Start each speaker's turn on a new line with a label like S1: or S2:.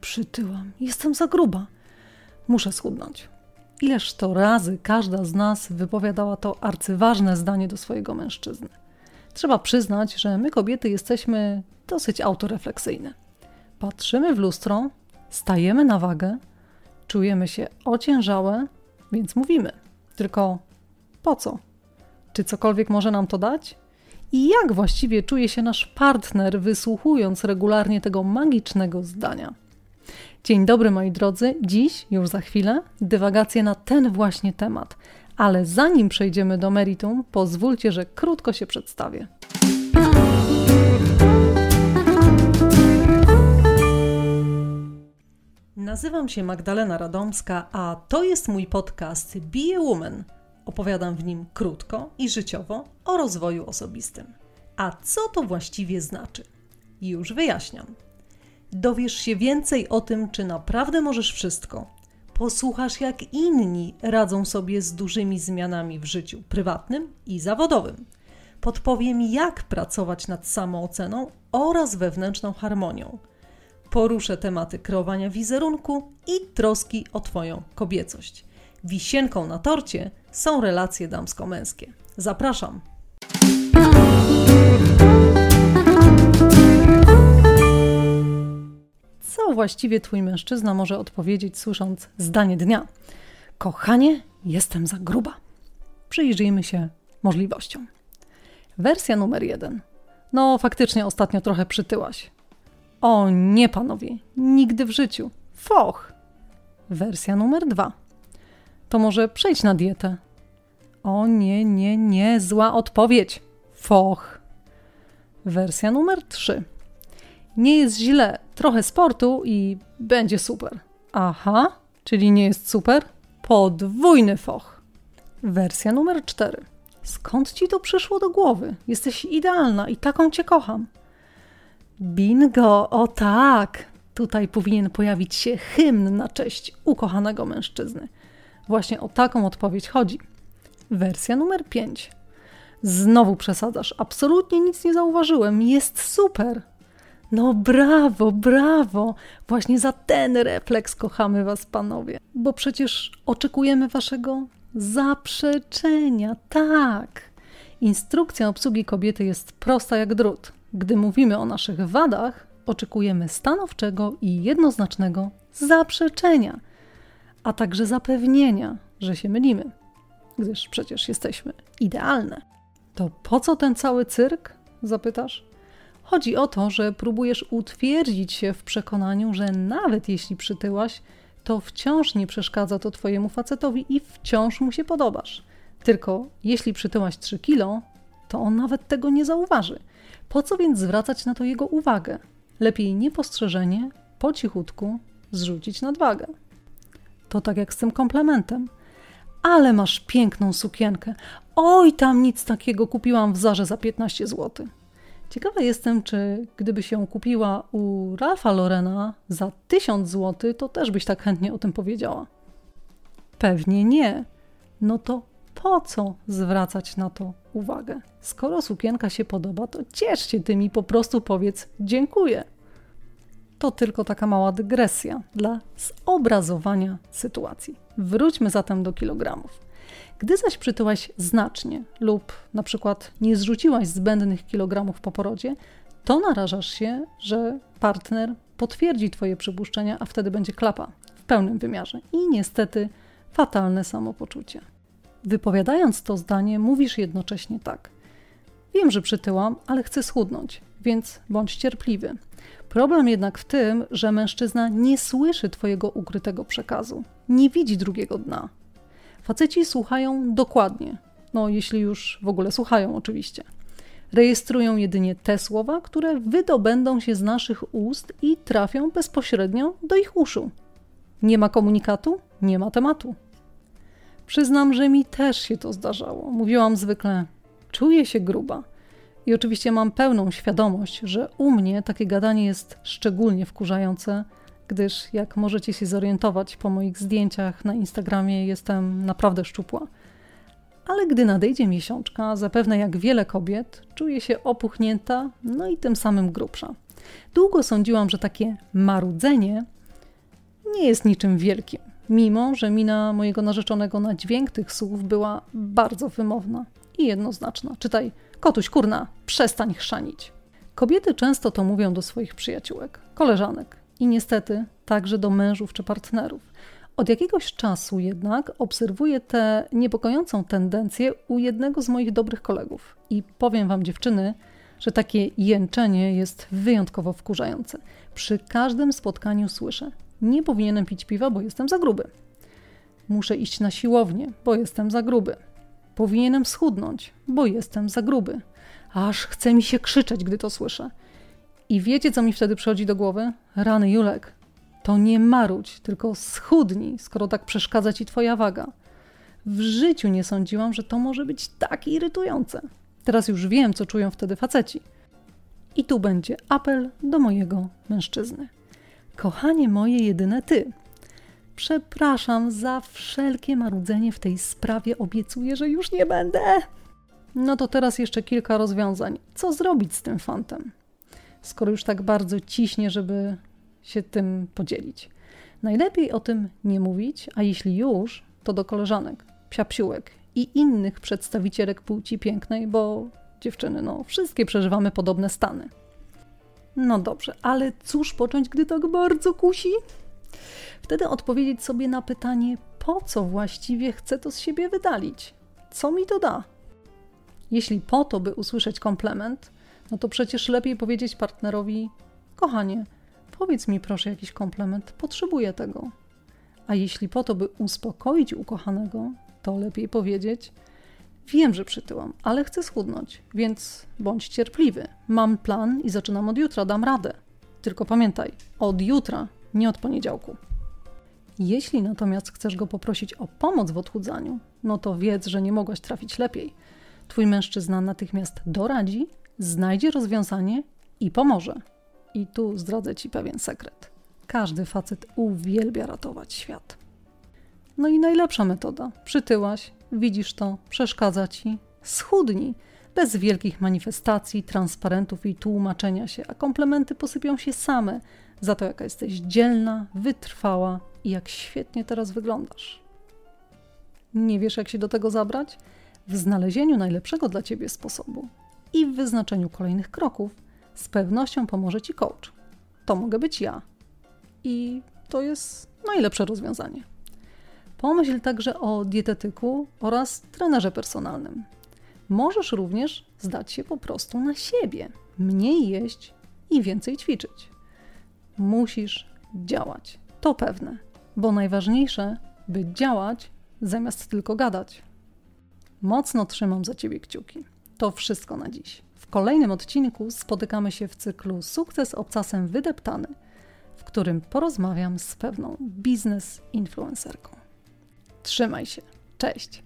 S1: przytyłam, jestem za gruba. Muszę schudnąć. Ileż to razy każda z nas wypowiadała to arcyważne zdanie do swojego mężczyzny. Trzeba przyznać, że my kobiety jesteśmy dosyć autorefleksyjne. Patrzymy w lustro, stajemy na wagę, czujemy się ociężałe, więc mówimy. Tylko po co? Czy cokolwiek może nam to dać? I jak właściwie czuje się nasz partner, wysłuchując regularnie tego magicznego zdania? Dzień dobry, moi drodzy. Dziś, już za chwilę, dywagacje na ten właśnie temat. Ale zanim przejdziemy do meritum, pozwólcie, że krótko się przedstawię. Nazywam się Magdalena Radomska, a to jest mój podcast Be a Woman. Opowiadam w nim krótko i życiowo o rozwoju osobistym. A co to właściwie znaczy? Już wyjaśniam. Dowiesz się więcej o tym, czy naprawdę możesz wszystko. Posłuchasz, jak inni radzą sobie z dużymi zmianami w życiu prywatnym i zawodowym. Podpowiem, jak pracować nad samooceną oraz wewnętrzną harmonią. Poruszę tematy kreowania wizerunku i troski o Twoją kobiecość. Wisienką na torcie są relacje damsko-męskie. Zapraszam! Właściwie twój mężczyzna może odpowiedzieć, słysząc zdanie dnia? Kochanie, jestem za gruba. Przyjrzyjmy się możliwościom. Wersja numer jeden. No, faktycznie ostatnio trochę przytyłaś. O nie, panowie, nigdy w życiu. Foch. Wersja numer dwa. To może przejdź na dietę. O nie, nie, nie, zła odpowiedź. Foch. Wersja numer trzy. Nie jest źle, trochę sportu i będzie super. Aha, czyli nie jest super? Podwójny foch. Wersja numer 4. Skąd ci to przyszło do głowy? Jesteś idealna i taką cię kocham. Bingo, o tak! Tutaj powinien pojawić się hymn na cześć ukochanego mężczyzny. Właśnie o taką odpowiedź chodzi. Wersja numer 5. Znowu przesadzasz. Absolutnie nic nie zauważyłem. Jest super. No brawo, brawo! Właśnie za ten refleks kochamy Was, panowie. Bo przecież oczekujemy Waszego zaprzeczenia. Tak. Instrukcja obsługi kobiety jest prosta jak drut. Gdy mówimy o naszych wadach, oczekujemy stanowczego i jednoznacznego zaprzeczenia, a także zapewnienia, że się mylimy, gdyż przecież jesteśmy idealne. To po co ten cały cyrk? Zapytasz. Chodzi o to, że próbujesz utwierdzić się w przekonaniu, że nawet jeśli przytyłaś, to wciąż nie przeszkadza to twojemu facetowi i wciąż mu się podobasz. Tylko jeśli przytyłaś 3 kilo, to on nawet tego nie zauważy. Po co więc zwracać na to jego uwagę? Lepiej niepostrzeżenie, po cichutku zrzucić nadwagę. To tak jak z tym komplementem. Ale masz piękną sukienkę. Oj, tam nic takiego kupiłam w Zarze za 15 zł. Ciekawa jestem, czy gdyby się kupiła u Ralfa Lorena za 1000 zł, to też byś tak chętnie o tym powiedziała. Pewnie nie. No to po co zwracać na to uwagę? Skoro sukienka się podoba, to ciesz się tym i po prostu powiedz dziękuję. To tylko taka mała dygresja dla zobrazowania sytuacji. Wróćmy zatem do kilogramów. Gdy zaś przytyłaś znacznie lub na przykład nie zrzuciłaś zbędnych kilogramów po porodzie, to narażasz się, że partner potwierdzi Twoje przypuszczenia, a wtedy będzie klapa w pełnym wymiarze i niestety fatalne samopoczucie. Wypowiadając to zdanie, mówisz jednocześnie tak. Wiem, że przytyłam, ale chcę schudnąć, więc bądź cierpliwy. Problem jednak w tym, że mężczyzna nie słyszy Twojego ukrytego przekazu, nie widzi drugiego dna. Faceci słuchają dokładnie, no jeśli już w ogóle słuchają, oczywiście. Rejestrują jedynie te słowa, które wydobędą się z naszych ust i trafią bezpośrednio do ich uszu. Nie ma komunikatu, nie ma tematu. Przyznam, że mi też się to zdarzało. Mówiłam zwykle, czuję się gruba. I oczywiście mam pełną świadomość, że u mnie takie gadanie jest szczególnie wkurzające, gdyż jak możecie się zorientować po moich zdjęciach na Instagramie, jestem naprawdę szczupła. Ale gdy nadejdzie miesiączka, zapewne jak wiele kobiet, czuję się opuchnięta, no i tym samym grubsza. Długo sądziłam, że takie marudzenie nie jest niczym wielkim, mimo że mina mojego narzeczonego na dźwięk tych słów była bardzo wymowna i jednoznaczna. Czytaj, kotuś kurna, przestań chrzanić. Kobiety często to mówią do swoich przyjaciółek, koleżanek i niestety także do mężów czy partnerów. Od jakiegoś czasu jednak obserwuję tę niepokojącą tendencję u jednego z moich dobrych kolegów. I powiem wam, dziewczyny, że takie jęczenie jest wyjątkowo wkurzające. Przy każdym spotkaniu słyszę: Nie powinienem pić piwa, bo jestem za gruby. Muszę iść na siłownię, bo jestem za gruby. Powinienem schudnąć, bo jestem za gruby. Aż chce mi się krzyczeć, gdy to słyszę. I wiecie, co mi wtedy przychodzi do głowy? Rany Julek. To nie marudź, tylko schudnij, skoro tak przeszkadza ci twoja waga. W życiu nie sądziłam, że to może być tak irytujące. Teraz już wiem, co czują wtedy faceci. I tu będzie apel do mojego mężczyzny. Kochanie moje jedyne ty. Przepraszam za wszelkie marudzenie w tej sprawie, obiecuję, że już nie będę. No to teraz jeszcze kilka rozwiązań. Co zrobić z tym fantem? Skoro już tak bardzo ciśnie, żeby się tym podzielić. Najlepiej o tym nie mówić, a jeśli już, to do koleżanek, psiapsiółek i innych przedstawicielek płci pięknej, bo dziewczyny, no, wszystkie przeżywamy podobne stany. No dobrze, ale cóż począć, gdy tak bardzo kusi? Wtedy odpowiedzieć sobie na pytanie, po co właściwie chcę to z siebie wydalić? Co mi to da? Jeśli po to, by usłyszeć komplement, no to przecież lepiej powiedzieć partnerowi: Kochanie, powiedz mi proszę jakiś komplement, potrzebuję tego. A jeśli po to, by uspokoić ukochanego, to lepiej powiedzieć: Wiem, że przytyłam, ale chcę schudnąć, więc bądź cierpliwy. Mam plan i zaczynam od jutra, dam radę. Tylko pamiętaj, od jutra, nie od poniedziałku. Jeśli natomiast chcesz go poprosić o pomoc w odchudzaniu, no to wiedz, że nie mogłaś trafić lepiej. Twój mężczyzna natychmiast doradzi, znajdzie rozwiązanie i pomoże. I tu zdradzę ci pewien sekret. Każdy facet uwielbia ratować świat. No i najlepsza metoda. Przytyłaś, widzisz to, przeszkadza ci. Schudnij. Bez wielkich manifestacji, transparentów i tłumaczenia się, a komplementy posypią się same za to, jaka jesteś dzielna, wytrwała i jak świetnie teraz wyglądasz. Nie wiesz, jak się do tego zabrać? W znalezieniu najlepszego dla ciebie sposobu i w wyznaczeniu kolejnych kroków z pewnością pomoże ci coach. To mogę być ja. I to jest najlepsze rozwiązanie. Pomyśl także o dietetyku oraz trenerze personalnym. Możesz również zdać się po prostu na siebie, mniej jeść i więcej ćwiczyć. Musisz działać, to pewne, bo najważniejsze, by działać zamiast tylko gadać. Mocno trzymam za ciebie kciuki. To wszystko na dziś. W kolejnym odcinku spotykamy się w cyklu Sukces obcasem wydeptany, w którym porozmawiam z pewną biznes influencerką. Trzymaj się. Cześć.